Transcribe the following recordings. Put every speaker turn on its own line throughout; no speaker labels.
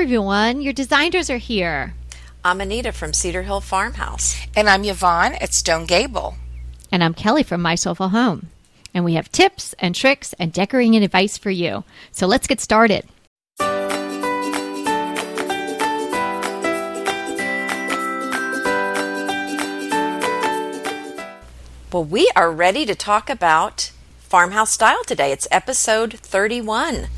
everyone. Your designers are here.
I'm Anita from Cedar Hill Farmhouse.
And I'm Yvonne at Stone Gable.
And I'm Kelly from My Soulful Home. And we have tips and tricks and decorating advice for you. So let's get started.
Well, we are ready to talk about farmhouse style today. It's episode 31.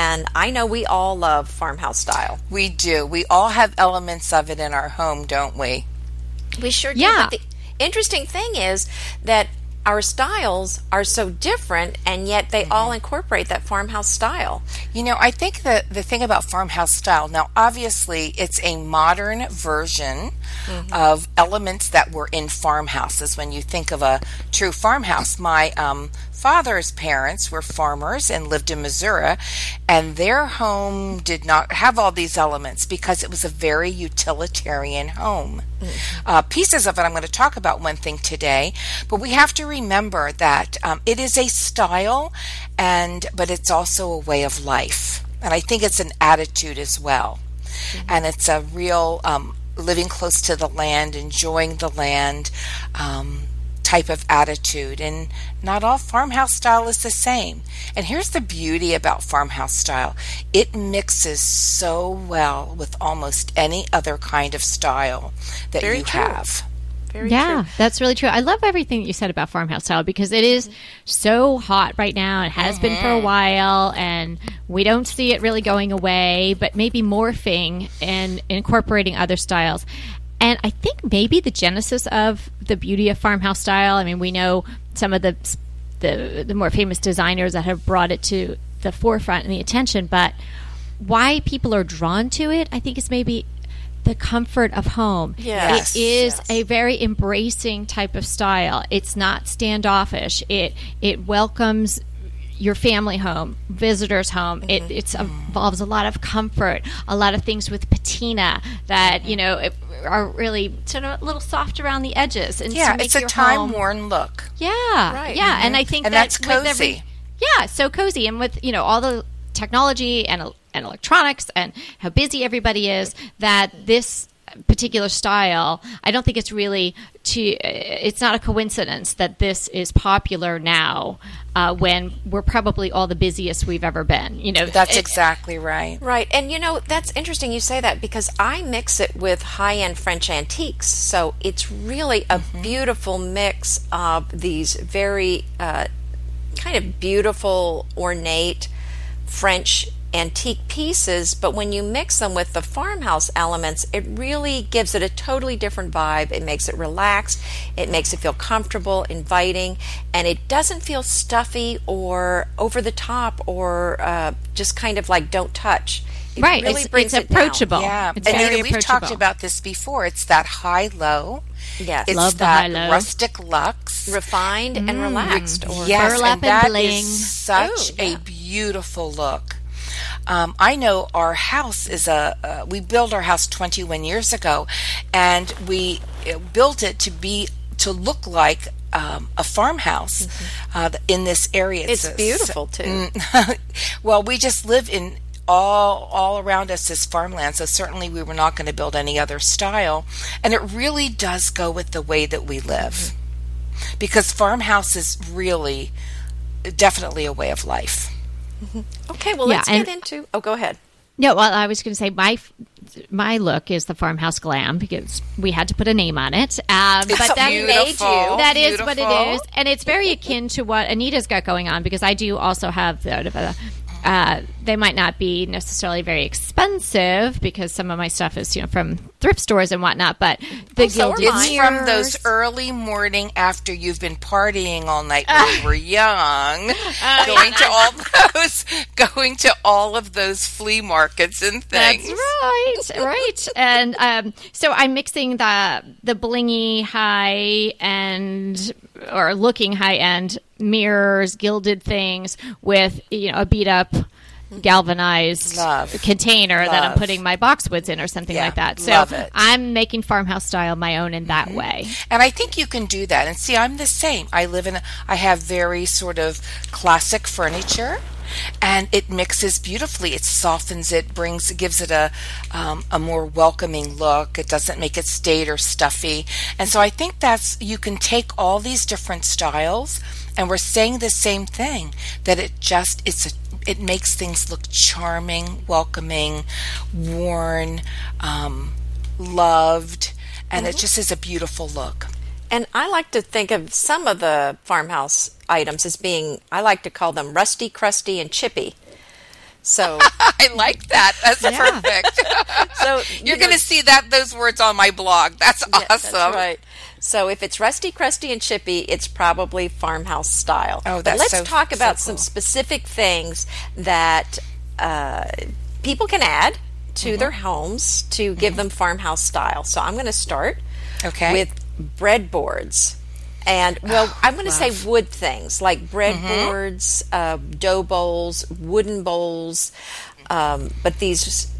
And I know we all love farmhouse style.
We do. We all have elements of it in our home, don't we?
We sure do.
Yeah.
But the interesting thing is that our styles are so different and yet they mm-hmm. all incorporate that farmhouse style.
You know, I think that the thing about farmhouse style, now obviously it's a modern version of elements that were in farmhouses. When you think of a true farmhouse, my um, father's parents were farmers and lived in Missouri, and their home did not have all these elements because it was a very utilitarian home. Uh, pieces of it I'm going to talk about one thing today, but we have to remember that um, it is a style, and but it's also a way of life, and I think it's an attitude as well, and it's a real um, living close to the land, enjoying the land. Um, type of attitude and not all farmhouse style is the same and here's the beauty about farmhouse style it mixes so well with almost any other kind of style that
Very
you
true.
have
Very
yeah,
true.
that's really true. I love everything that you said about farmhouse style because it is so hot right now. It has been for a mm-hmm. while, and we don't see it really going away, but maybe morphing and incorporating other styles. And I think maybe the genesis of the beauty of farmhouse style. I mean, we know some of the the, the more famous designers that have brought it to the forefront and the attention, but why people are drawn to it, I think, is maybe the comfort of home.
Yes,
It is
yes.
a very embracing type of style. It's not standoffish. It it welcomes your family home, visitors home.
Mm-hmm.
It it's, mm-hmm. involves a lot of comfort, a lot of things with patina that mm-hmm. you know it, are really sort of a little soft around the edges. And
yeah it's a time worn look
yeah,
Right.
yeah, and mm-hmm. I think
And
that
that's cozy.
every- yeah, so cozy, and with you know all the technology and and electronics and how busy everybody is, that this particular style, I don't think it's really to. It's not a coincidence that this is popular now, uh, when we're probably all the busiest we've ever been. You know,
that's
it-
exactly right
Right. And you know, that's interesting you say that because I mix it with high end French antiques. So it's really a beautiful mix of these very uh, kind of beautiful, ornate French antique pieces. But when you mix them with the farmhouse elements, it really gives it a totally different vibe. It makes it relaxed, it makes it feel comfortable, inviting, and it doesn't feel stuffy or over the top or uh, just kind of like don't touch. It
right.
really
it's
brings
it's
it down.
approachable.
yeah
it's
and
very
Nita, we've talked about this before it's that high low
Yes.
it's
Love the
that
high-low.
rustic lux
refined and relaxed. Or
Yes,
burlap
and that
and
is
bling.
such
Oh, yeah.
a beautiful look. Um, I know our house is a. Uh, we built our house 21 years ago, and we uh, built it to be to look like um, a farmhouse uh, in this area.
It's
a-
beautiful too.
well, we just live in all all around us is farmland, so certainly we were not going to build any other style, and it really does go with the way that we live, because farmhouse is really definitely a way of life.
Okay, well,
Yeah,
let's
and-
get into. Oh, go ahead.
No, well, I was going to say my my look is the farmhouse glam because we had to put a name on it. Um, but that
beautiful,
That is what it
beautiful.
is, and it's very akin to what Anita's got going on because I do also have sort of a. Uh, they might not be necessarily very expensive because some of my stuff is you know from thrift stores and whatnot, but the
so
gilded
mine.
It's from those early morning after you've been partying all night when you were young, going to all those, going to all of those flea markets and things.
That's right, right. And um, so I'm mixing the the blingy high end or looking high end mirrors, gilded things with you know a beat up galvanized
Love.
container that I'm putting my boxwoods in or something
Yeah,
like that. So
love.
I'm making farmhouse style my own in that way.
And I think you can do that. And see, I'm the same. I live in, a, I have very sort of classic furniture. and it mixes beautifully. It softens it, brings, gives it a um, a more welcoming look. It doesn't make it staid or stuffy. And so I think that's you can take all these different styles, and we're saying the same thing that it just it's a it makes things look charming, welcoming, worn, um, loved, and mm-hmm. it just is a beautiful look.
And I like to think of some of the farmhouse items as being, I like to call them rusty, crusty, and chippy. So
I like that. That's yeah. perfect. so you're you going to see that those words on my blog. That's awesome. Yeah, that's
right. So if it's rusty, crusty, and chippy, it's probably farmhouse style.
Oh, that's
but let's
so,
talk about
so
cool. some specific things that uh, people can add to mm-hmm. their homes to give mm-hmm. them farmhouse style. So I'm going to start
okay.
with breadboards. And well, oh, I'm going to say wood things like breadboards, mm-hmm. uh, dough bowls, wooden bowls, um, but these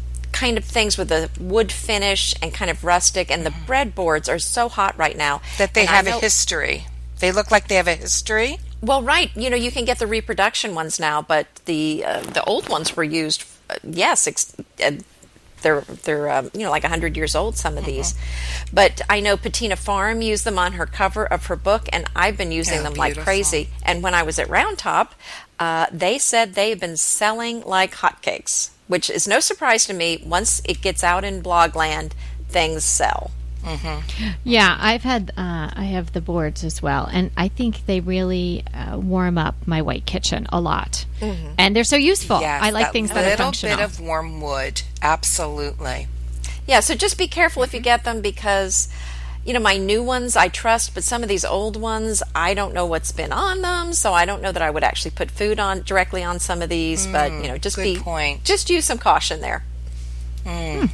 kind of things with a wood finish and kind of rustic. And the mm-hmm. breadboards are so hot right now
that they have know, a history. They look like they have a history.
Well, right. You know, you can get the reproduction ones now, but the uh, the old ones were used. Uh, yes, ex- uh, they're they're um, you know like 100 years old some of these mm-hmm. but i know patina farm used them on her cover of her book and i've been using oh, them beautiful. like crazy and when i was at round top uh, they said they've been selling like hotcakes which is no surprise to me once it gets out in blogland things sell
Mm-hmm. Yeah, I've had uh, I have the boards as well, and I think they really uh, warm up my white kitchen a lot, mm-hmm. and they're so useful.
Yes,
I like things that are functional.
Little bit of warm wood, absolutely.
Yeah, so just be careful if you get them because you know my new ones I trust, but some of these old ones I don't know what's been on them, so I don't know that I would actually put food on directly on some of these. Mm, but you know, just
be
point. just use some caution there.
Mm. Hmm.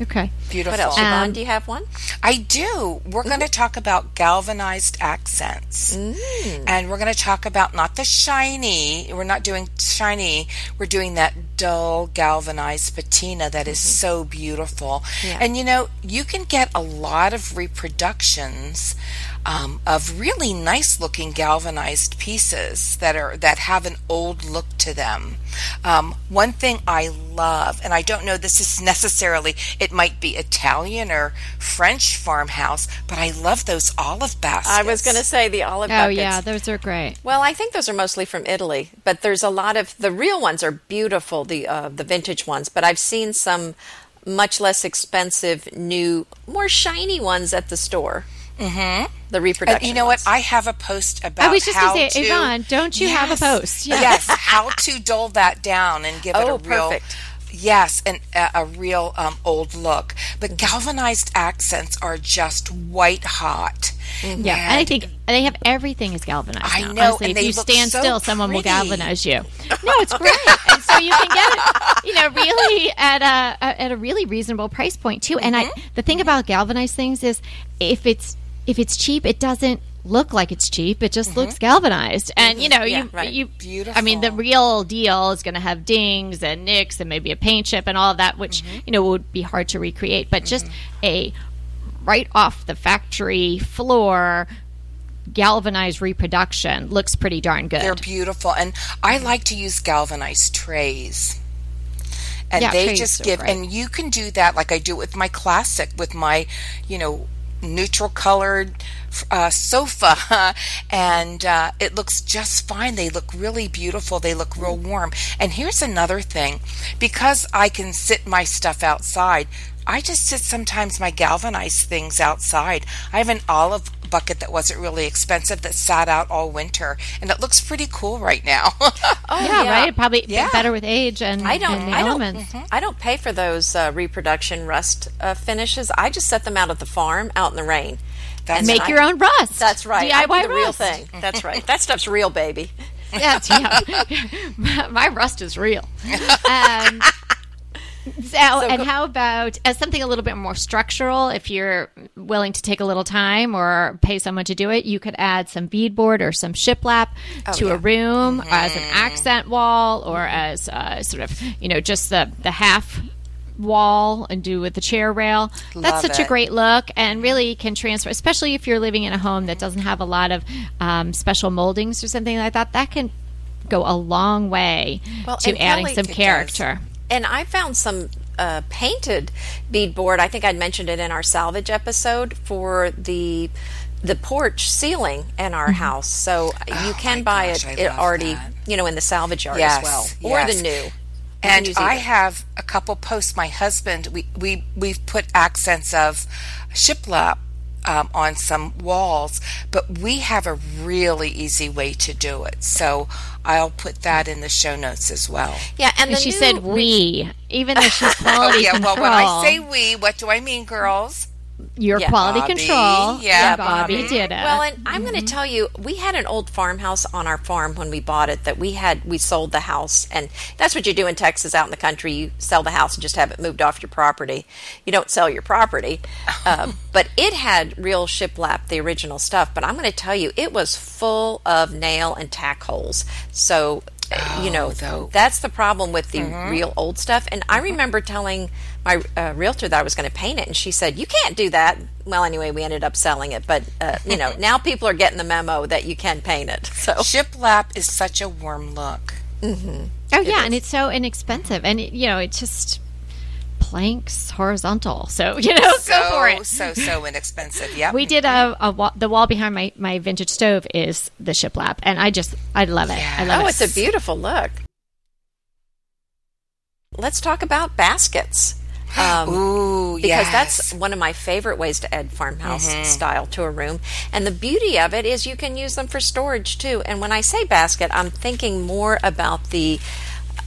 Okay.
Beautiful.
What else? Yvonne, um, do you have one?
I do. We're mm-hmm. going to talk about galvanized accents. Mm. And we're going to talk about not the shiny, we're not doing shiny, we're doing that dull galvanized patina that is mm-hmm. so beautiful. Yeah. And you know, you can get a lot of reproductions um, of really nice looking galvanized pieces that are that have an old look to them. Um, one thing I love, and I don't know this is necessarily, it might be Italian or French farmhouse, but I love those olive baskets.
I was going to say the olive. Baskets.
Oh yeah, those are great.
Well, I think those are mostly from Italy, but there's a lot of the real ones are beautiful, the uh, the vintage ones. But I've seen some much less expensive, new, more shiny ones at the store.
Mm-hmm.
The reproduction.
you know
ones.
what? I have a post about.
I was just
going
to say, Yvonne, don't you
yes,
have a post?
Yes. yes, how to dull that down and give
oh,
it a real.
Perfect.
Yes, and a, a real um, old look. But galvanized accents are just white hot.
Mm-hmm. Yeah, and, and I think they have everything is galvanized. I
now.
know.
Honestly,
if you stand
so
still,
pretty.
someone will galvanize you. No, it's great, and so you can get it, you know, really at a, a at a really reasonable price point too. And mm-hmm. I, the thing about galvanized things is, if it's if it's cheap, it doesn't look like it's cheap. It just mm-hmm. looks galvanized. And you know,
yeah,
you
right.
you
Beautiful.
I mean, the real deal is going to have dings and nicks and maybe a paint chip and all of that, which mm-hmm. you know would be hard to recreate. But just mm-hmm. a right off the factory floor galvanized reproduction looks pretty darn good.
They're beautiful, and I like to use galvanized trays and
yeah,
they just give and you can do that like i do with my classic with my you know neutral colored uh, sofa and uh, it looks just fine. They look really beautiful. They look real warm. And here's another thing because I can sit my stuff outside, I just sit sometimes my galvanized things outside. I have an olive bucket that wasn't really expensive that sat out all winter and it looks pretty cool right now.
oh yeah, yeah, right. Probably yeah. better with age and
I don't
and
I
elements.
don't mm-hmm. I don't pay for those uh, reproduction rust uh, finishes. I just set them out at the farm out in the rain.
That's make your own rust.
That's right.
DIY
the real thing. That's right. That stuff's real, baby.
That's yeah. My rust is real. Um, so, and how about as something a little bit more structural? If you're willing to take a little time or pay someone to do it, you could add some beadboard or some shiplap oh, to yeah. a room mm-hmm. as an accent wall or as uh, sort of you know just the the half wall and do with the chair rail. Love That's such
it.
a great look and really can transfer, especially if you're living in a home that doesn't have a lot of um, special moldings or something like that. That can go a long way
Well,
to adding
Kelly-
some
character. does. And I found some uh, painted beadboard. I think I'd mentioned it in our salvage episode for the the porch ceiling in our house. So you
Oh,
can buy
gosh,
it, it already,
that.
you know, in the salvage yard
Yes,
as well, or
yes.
the new.
And I have a couple posts. My husband, we we we've put accents of shiplap um, on some walls, but we have a really easy way to do it. So I'll put that in the show notes as well.
yeah, and,
And
the
she
new
said we, even though she's quality
oh yeah,
control.
well when I say we, what do I mean, girls?
Your
Yeah,
quality
Bobby.
control,
Yeah,
Bobby,
Bobby.
did it.
Well, and I'm going to tell you, we had an old farmhouse on our farm when we bought it. That we had, we sold the house, and that's what you do in Texas, out in the country. You sell the house and just have it moved off your property. You don't sell your property. Uh, but it had real shiplap, the original stuff. But I'm going to tell you, it was full of nail and tack holes. So. Uh, you know,
Oh, though.
that's the problem with the real old stuff. And I remember telling my uh, realtor that I was going to paint it, and she said, "You can't do that." Well, anyway, we ended up selling it, but uh, you know, now people are getting the memo that you can paint it. So
Shiplap is such a warm look.
oh yeah, and it's so inexpensive, and it, you know, it just planks horizontal. So you know,
So
go for it.
so so inexpensive. Yeah,
We did a, a wa- the wall behind my, my vintage stove is the shiplap, and I just I love it. I love
oh,
it.
it's a beautiful look. Let's talk about baskets. Um,
Ooh,
because
yes.
that's one of my favorite ways to add farmhouse
Mm-hmm.
style to a room. And the beauty of it is you can use them for storage too. And when I say basket, I'm thinking more about the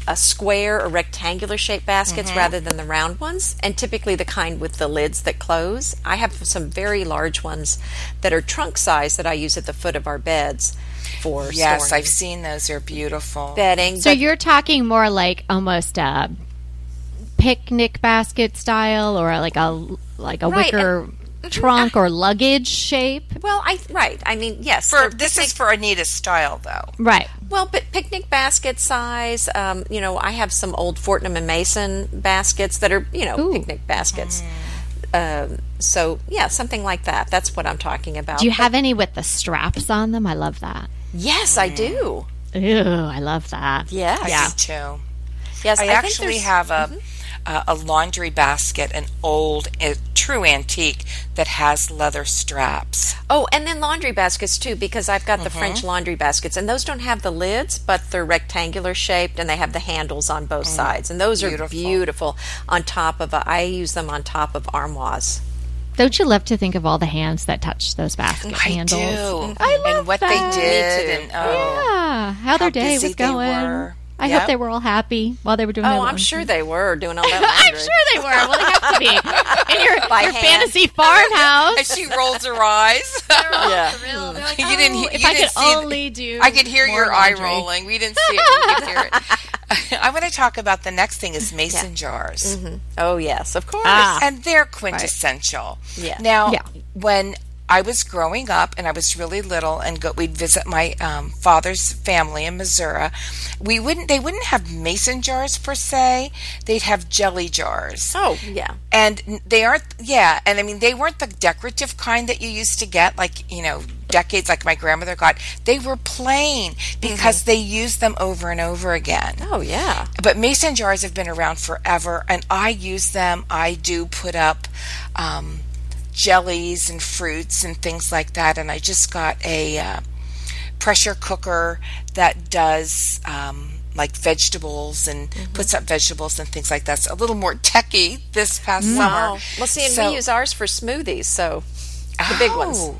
a square or rectangular shaped baskets
Mm-hmm.
rather than the round ones, and typically the kind with the lids that close. I have some very large ones that are trunk size that I use at the foot of our beds for
Yes,
storing
I've seen those. They're beautiful.
bedding.
so you're talking more like almost a picnic basket style, or like a like a
Right,
wicker trunk or luggage shape.
well, I right. I mean, yes.
For
they're
this
picnic-
is for Anita's style, though.
Right.
Well, but picnic basket size. Um, you know, I have some old Fortnum and Mason baskets that are, you know,
Ooh.
picnic baskets. Um, so yeah, something like that. That's what I'm talking about.
Do you have any with the straps on them? I love that.
Yes, I do.
Ooh, I love that.
Yes.
I do too.
Yes,
I,
I,
actually have a, a a laundry basket, an old, a true antique that has leather straps.
Oh, and then laundry baskets too, because I've got the
Mm-hmm.
French laundry baskets, and those don't have the lids, but they're rectangular shaped, and they have the handles on both sides, and those are
Mm. Beautiful.
beautiful. On top of, a, I use them on top of armoires.
Don't you love to think of all the hands that touch those basket
I
handles?
do.
I love
and what
that.
they did,
Me too.
and oh,
Yeah, how their day
busy
was
they
going. I
Yep.
hope they were all happy while they were doing.
Oh, I'm
laundry.
sure they were doing all that
I'm sure they were. Well, they have to be in your,
By
your
hand.
fantasy farmhouse.
and she rolls her eyes.
Yeah.
you didn't.
if
you
I
didn't
could only do.
I could hear your eye rolling. We didn't see it. We could hear it. I want to talk about the next thing is mason jars.
Oh yes, of course.
Ah.
and they're quintessential.
Yeah.
Now,
Yeah.
when I was growing up and I was really little, and go, we'd visit my um, father's family in Missouri, we wouldn't. They wouldn't have mason jars per se. They'd have jelly jars.
Oh yeah.
And they aren't, yeah. And I mean, they weren't the decorative kind that you used to get, like, you know, decades like my grandmother got. They were plain because they used them over and over again.
Oh yeah.
But mason jars have been around forever, and I use them. I do put up um, jellies and fruits and things like that. And I just got a uh, pressure cooker that does um, like vegetables and puts up vegetables and things like that. It's a little more techy this past summer.
Wow. Well, see, and
So-
we use ours for smoothies, so the big ones.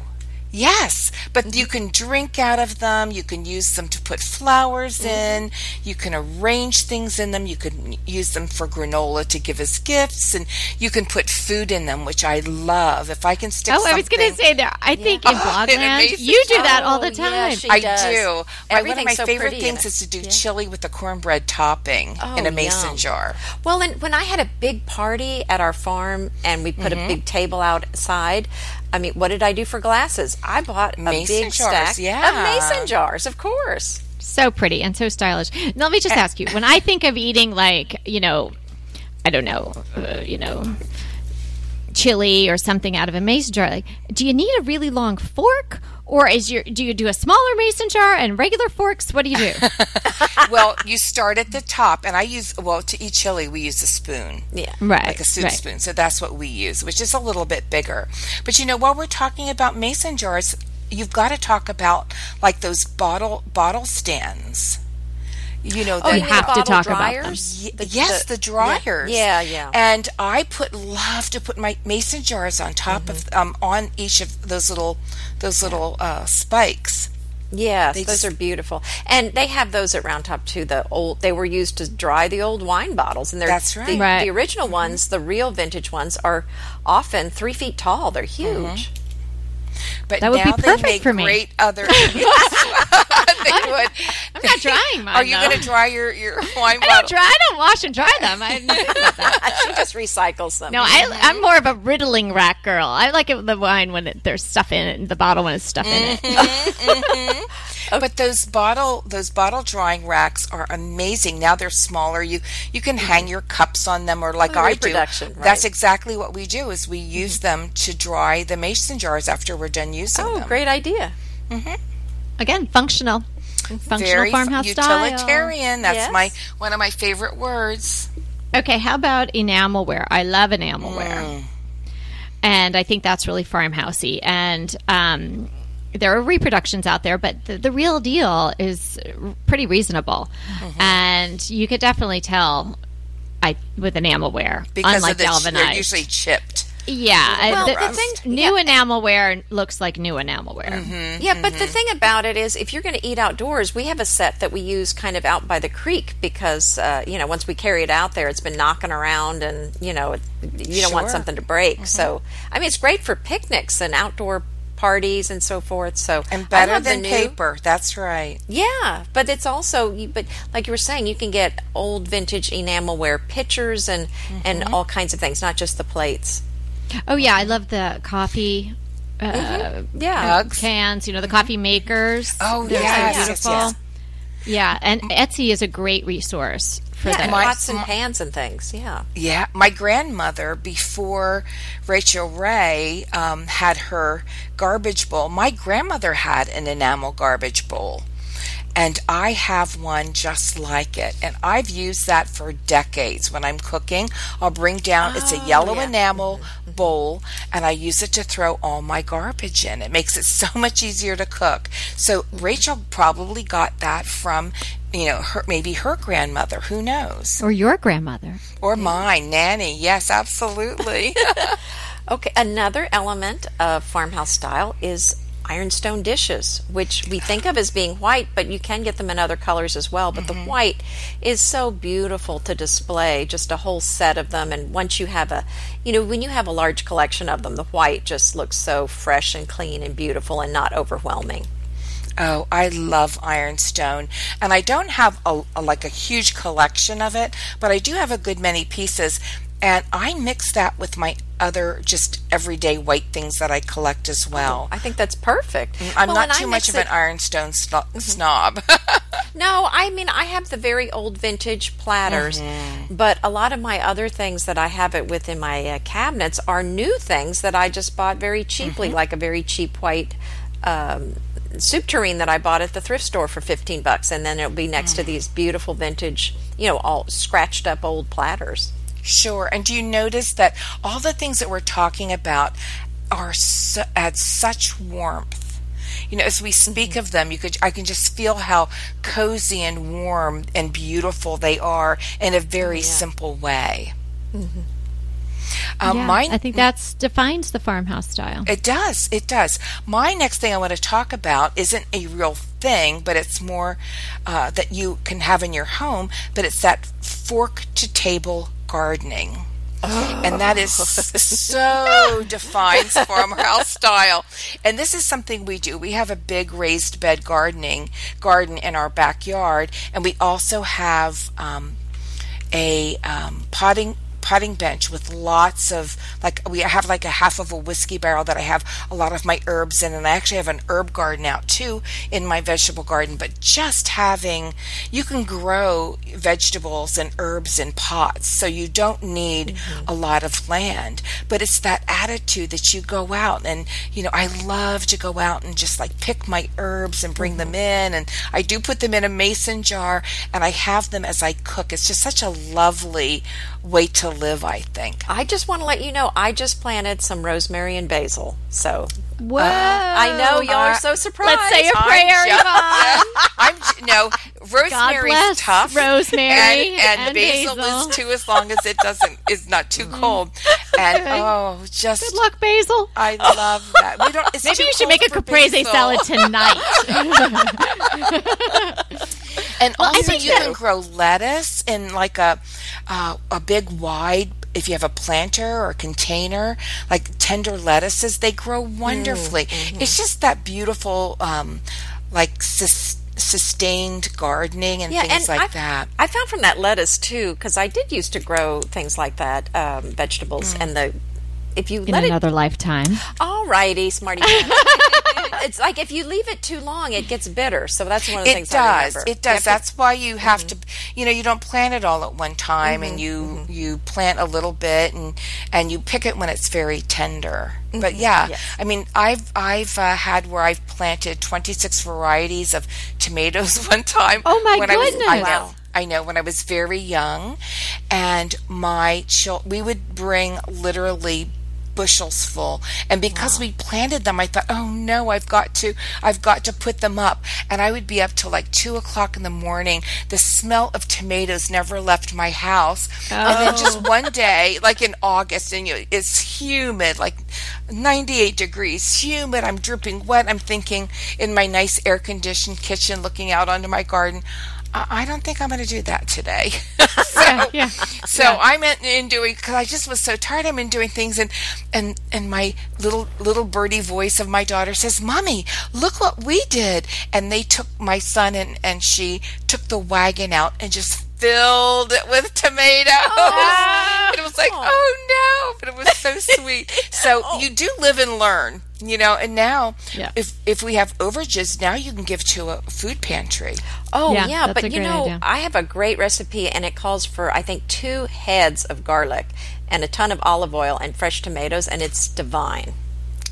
Oh, Yes, but you can drink out of them. You can use them to put flowers
Mm-hmm.
in. You can arrange things in them. You can use them for granola to give as gifts, and you can put food in them, which I love. If I can stick.
Oh, I was going to say that. I think in
Oh,
Blogland, you do that all
Oh,
the
yeah,
time.
she-
I
does.
do. One of my
so
favorite things is to do chili with the cornbread topping in a
Oh,
mason
yum.
jar.
Well, and when I had a big party at our farm and we put
Mm-hmm.
a big table outside, I mean, what did I do for glasses? I bought a
Mason
big
jars,
stack
yeah.
of mason jars, of course.
so pretty and so stylish. Now, let me just ask you: when I think of eating, like you know, I don't know, uh, you know, chili or something out of a mason jar. Like, do you need a really long fork? Or is your do you do a smaller mason jar and regular forks? What do you do?
well, you start at the top, and I use well to eat chili. We use a spoon,
Yeah.
right,
like a soup
right.
spoon. So that's what we use, which is a little bit bigger. But you know, while we're talking about mason jars, you've got to talk about like those bottle bottle stands. You know,
Oh,
that
you
you
have to
bottle
talk about them.
dryers? The-
yes, the, dryers.
Yeah, yeah.
And I put love to put my mason jars on top of um on each of those little those little uh, spikes.
Yes,
They
those
just-
are beautiful, and they have those at Round Top too. The old they were used to dry the old wine bottles, and they're
That's
The,
right.
Right.
the original mm-hmm. ones, the real vintage ones, are often three feet tall. They're mm-hmm. huge.
But
That would be
now they
perfect
make
for me.
great other. they would.
I'm not drying mine.
Are you going to dry your your wine
I
bottle?
don't dry. I don't wash and dry them. I didn't think about that.
she just recycles them.
No, I, I'm more of a riddling rack girl. I like it, the wine when it, there's stuff in it, and the bottle when it's stuff in it. Mm-hmm, mm-hmm.
But those bottle those bottle drying racks are amazing. Now they're smaller. You you can hang mm-hmm. your cups on them, or like
Oh,
I do.
reproduction,
That's exactly what we do. Is we use them to dry the mason jars after we're done using
oh,
them.
Oh, great idea.
Again, functional, functional
Very
farmhouse style.
utilitarian. That's
Yes.
my one of my favorite words.
Okay, how about enamelware? I love enamelware, and I think that's really farmhousey. And um, there are reproductions out there, but the, the real deal is pretty reasonable, and you could definitely tell. I with enamelware,
Because
unlike
of the, they're usually chipped.
Yeah,
Well,
uh,
the thing-
new enamelware looks like new enamelware.
Mm-hmm.
Yeah, but the thing about it is, if you're going to eat outdoors, we have a set that we use kind of out by the creek because, uh, you know, once we carry it out there, it's been knocking around and, you know, it, you don't want something to break. So, I mean, it's great for picnics and outdoor parties and so forth. So,
And better than
new-
paper. That's right.
Yeah, but it's also, but like you were saying, you can get old vintage enamelware pitchers and and
Mm-hmm.
all kinds of things, not just the plates.
Oh yeah, I love the coffee uh,
Yeah,
Mugs.
cans. You know the coffee makers.
Oh,
They're so
yes, yes,
beautiful.
yes.
Yeah, and Etsy is a great resource for
yeah,
that.
and pots and pans and things. Yeah.
Yeah, my grandmother, before Rachael Ray um, had her garbage bowl, my grandmother had an enamel garbage bowl. And I have one just like it. And I've used that for decades. When I'm cooking, I'll bring down, it's a
Oh,
yellow
yeah.
enamel mm-hmm. bowl, and I use it to throw all my garbage in. It makes it so much easier to cook. So mm-hmm. Rachael probably got that from, you know, her, maybe her grandmother. Who knows?
or your grandmother.
Or mine, nanny. Yes, absolutely.
Okay, another element of farmhouse style is ironstone dishes, which we think of as being white, but you can get them in other colors as well. But the mm-hmm. white is so beautiful to display, just a whole set of them. And once you have a, you know, when you have a large collection of them, the white just looks so fresh and clean and beautiful and not overwhelming.
oh, I love ironstone, and I don't have a, a like a huge collection of it, but I do have a good many pieces. And I mix that with my other just everyday white things that I collect as well.
I think that's perfect.
I'm
Well,
not too much of an ironstone sno- snob.
No, I mean I have the very old vintage platters,
Mm-hmm.
but a lot of my other things that I have it with in my uh, cabinets are new things that I just bought very cheaply,
Mm-hmm.
like a very cheap white um, soup tureen that I bought at the thrift store for fifteen bucks, and then it'll be next
Mm.
to these beautiful vintage, you know, all scratched up old platters.
Sure. And do you notice that all the things that we're talking about are so, add such warmth? You know, as we speak
Mm-hmm.
of them, you could I can just feel how cozy and warm and beautiful they are in a very simple way. Um,
yeah,
mine,
I think that's defines the farmhouse style.
it does. It does. My next thing I want to talk about isn't a real thing, but it's more uh, that you can have in your home. But it's that fork to table gardening. And that is so defines farmhouse style. And this is something we do. We have a big raised bed gardening garden in our backyard, and we also have um, a um, potting potting bench with lots of like we have like a half of a whiskey barrel that I have a lot of my herbs in and I actually have an herb garden out too in my vegetable garden but just having you can grow vegetables and herbs in pots so you don't need mm-hmm. a lot of land but it's that attitude that you go out and you know I love to go out and just like pick my herbs and bring mm-hmm. them in and I do put them in a mason jar and I have them as I cook it's just such a lovely way to live, I think.
I just want to let you know I just planted some rosemary and basil. So
Whoa! Uh, I
know y'all are so surprised.
Let's say a prayer, Yvonne.
I'm no rosemary's tough.
Rosemary
and, and,
and
basil,
basil,
is too, as long as it doesn't is not too mm-hmm. cold. And oh, just
good luck, basil.
I love that. We don't.
Maybe you should make a caprese basil. salad tonight.
and well, also, you can grow lettuce in like a uh, a big wide if you have a planter or a container, like tender lettuces, they grow wonderfully. Mm-hmm. It's just that beautiful, um, like sus- sustained gardening and yeah, things and like
I've,
that.
I found from that lettuce too, because I did used to grow things like that, um, vegetables, mm. and the if you
in
let
another
it,
lifetime.
All righty, smarty. it's like if you leave it too long, it gets bitter. So that's one of the things.
it
things.
Does. It does. That's to, why you have mm-hmm. to. You know, you don't plant it all at one time, mm-hmm, and you mm-hmm. you plant a little bit, and and you pick it when it's very tender. But mm-hmm. yeah, yes. I mean, I've I've uh, had where I've planted twenty six varieties of tomatoes one time.
Oh my
when
goodness!
I, was, I know. I know when I was very young, and my chil- we would bring literally bushels full. And because wow. we planted them, I thought, oh no, I've got to, I've got to put them up. And I would be up till like two o'clock in the morning. The smell of tomatoes never left my house. Oh. And then just oh. one day, like in August, and you know, it's humid, like 98 degrees, humid. I'm dripping wet. I'm thinking in my nice air conditioned kitchen, looking out onto my garden. I don't think I'm going to do that today. so,
yeah, yeah.
so yeah. I'm in, in doing because I just was so tired. I'm in doing things, and and and my little little birdie voice of my daughter says, "Mommy, look what we did!" And they took my son and and she took the wagon out and just filled with tomatoes. Oh. it was like, oh no, but it was so sweet. So oh. you do live and learn, you know. And now, yeah. if if we have overages, now you can give to a food pantry.
Oh yeah, yeah but you know, idea. I have a great recipe, and it calls for I think two heads of garlic and a ton of olive oil and fresh tomatoes, and it's divine.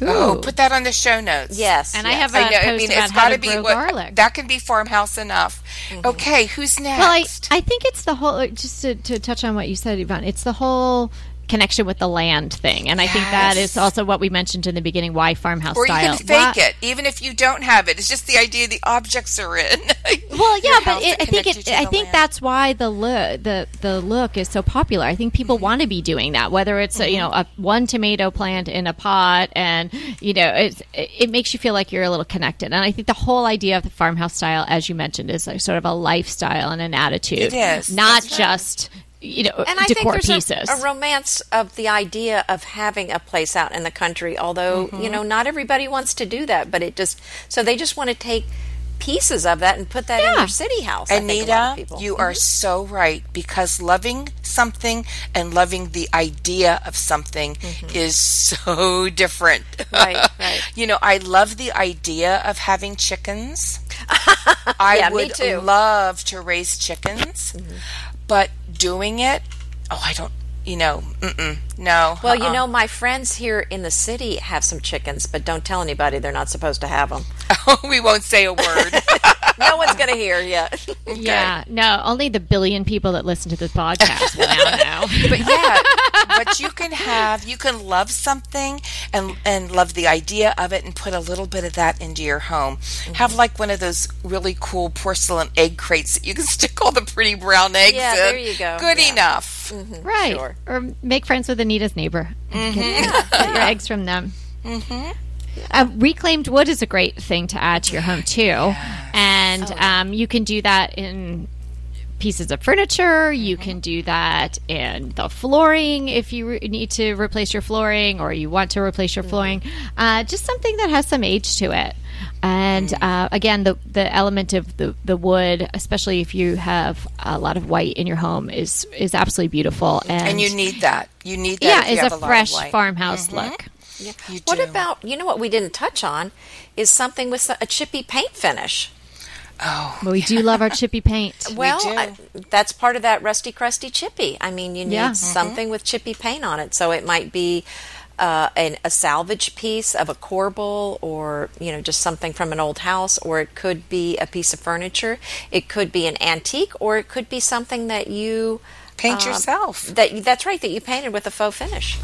Ooh. Oh, put that on the show notes.
Yes,
and
yes.
I have a I know, post I mean, about how to be grow what, garlic.
That can be farmhouse enough. Mm-hmm. Okay, who's next?
Well, I, I think it's the whole. Just to, to touch on what you said, Yvonne, it's the whole connection with the land thing. And I think that is also what we mentioned in the beginning why farmhouse
or
style.
Or you can fake why, it, even if you don't have it. It's just the idea the objects are in.
well, yeah, but it, I think it, I think land. that's why the look the the look is so popular. I think people mm-hmm. want to be doing that, whether it's mm-hmm. a, you know a one tomato plant in a pot, and you know it's, it makes you feel like you're a little connected. And I think the whole idea of the farmhouse style, as you mentioned, is like sort of a lifestyle and an attitude.
It is
not that's just. Right you know,
and I
think
there's
pieces.
A, a, romance of the idea of having a place out in the country. Although mm-hmm. you know, not everybody wants to do that, but it just so they just want to take pieces of that and put that yeah. in their city house.
Anita, you
mm-hmm.
are so right because loving something and loving the idea of something mm-hmm. is so different.
Right, right.
you know, I love the idea of having chickens. I
yeah,
would love to raise chickens, mm-hmm. But doing it, oh, I don't, you know, mm no.
Well, uh-uh. you know, my friends here in the city have some chickens, but don't tell anybody they're not supposed to have them.
we won't say a word.
no one's going to hear yet.
Okay. Yeah, no, only the billion people that listen to this podcast will now know.
but yeah, but you can have, you can love something and and love the idea of it, and put a little bit of that into your home. Mm-hmm. Have like one of those really cool porcelain egg crates that you can stick all the pretty brown eggs
yeah,
in.
there you go.
Good
yeah.
enough,
mm-hmm. right? Sure. Or make friends with Anita's neighbor. Mm-hmm. Get, get your eggs from them. Mm-hmm. Uh, reclaimed wood is a great thing to add to your home too, yes. and oh, um, you can do that in pieces of furniture. You can do that in the flooring if you re- need to replace your flooring or you want to replace your flooring. Uh, just something that has some age to it. And uh, again, the the element of the, the wood, especially if you have a lot of white in your home, is is absolutely beautiful. And,
And you need that. You need that.
yeah, it's a fresh farmhouse look.
You
What
do.
about you know what we didn't touch on is something with a chippy paint finish.
Oh,
But we do love our chippy paint.
Well,
do.
I, that's part of that rusty, crusty chippy. I mean, you need
Yeah.
something with chippy paint on it. So it might be uh, an, a salvage piece of a corbel, or you know, just something from an old house, or it could be a piece of furniture. It could be an antique, or it could be something that you
paint
um,
yourself.
That that's right. That you painted with a faux finish.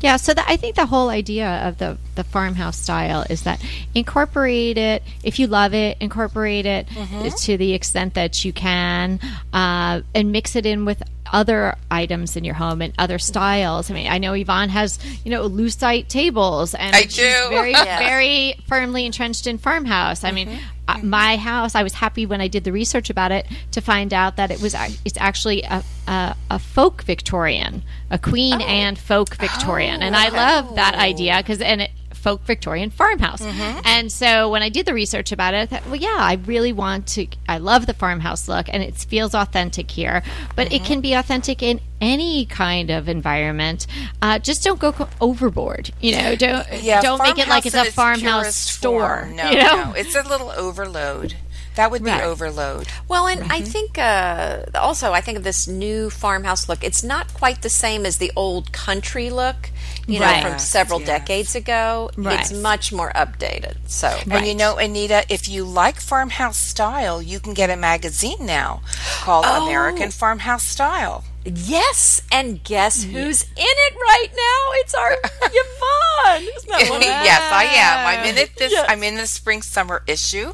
Yeah, so the, I think the whole idea of the the farmhouse style is that incorporate it if you love it, incorporate it
Mm-hmm.
to the extent that you can, uh, and mix it in with other items in your home and other styles. I mean, I know Yvonne has you know lucite tables, and
I do.
very
Yes.
very firmly entrenched in farmhouse. I mean. Uh, my house. I was happy when I did the research about it to find out that it was it's actually a, a, a folk Victorian, a Queen Anne folk Victorian, and I love that idea because and it folk Victorian farmhouse. And so when I did the research about it, I thought, well, yeah, I really want to. I love the farmhouse look, and it feels authentic here. But it can be authentic in any kind of environment. Uh, just don't go co- overboard. You know, don't
Yeah,
don't make it like it's a
its
farmhouse store.
form. No,
you know?
no, it's a little overload. That would be
Right.
overload.
Well, and I think uh, also I think of this new farmhouse look. It's not quite the same as the old country look, you know, from several
yes.
decades ago.
Right.
It's much more updated. So,
And you know, Anita, if you like farmhouse style, you can get a magazine now called
Oh.
American Farmhouse Style.
yes, and guess who's in it right now? It's our Yvonne. Isn't that wonderful?
yes, I am. I'm in it this. I'm in the spring summer issue.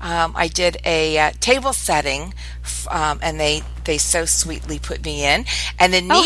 Um, I did a uh, table setting, f- um, and they they so sweetly put me in. And Anita,
Oh,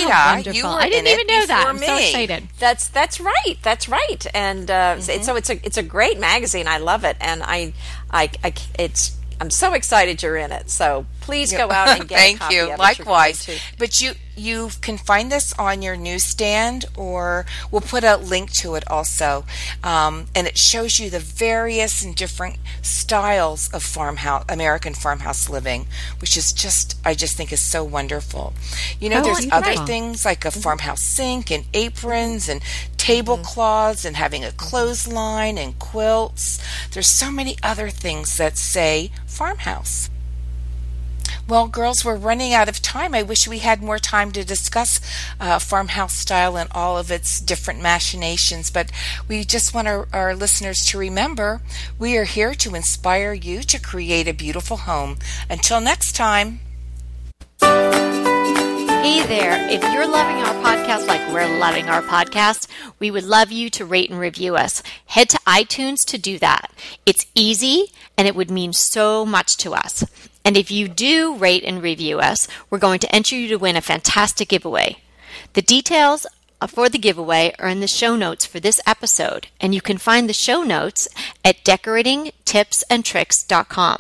you were
I didn't
in
even
it
know that.
before
I'm
me.
so excited.
That's that's right. That's right. And uh, so- so it's a it's a great magazine. I love it, and I I, I it's. I'm so excited you're in it. So please go out and get a
Thank
copy
you.
of
Likewise. But you you can find this on your newsstand, or we'll put a link to it also, um, and it shows you the various and different styles of farmhouse American farmhouse living, which is just I just think is so wonderful. You know,
Oh,
there's other
right.
things like a farmhouse sink and aprons and
Mm-hmm.
tablecloths and having a clothesline and quilts. There's so many other things that say farmhouse. Well, girls, we're running out of time. I wish we had more time to discuss uh, farmhouse style and all of its different machinations, but we just want our, our listeners to remember we are here to inspire you to create a beautiful home. Until next time.
Hey there. If you're loving our podcast like we're loving our podcast, we would love you to rate and review us. Head to iTunes to do that. It's easy and it would mean so much to us. And if you do rate and review us, we're going to enter you to win a fantastic giveaway. The details for the giveaway are in the show notes for this episode, and you can find the show notes at decoratingtipsandtricks.com.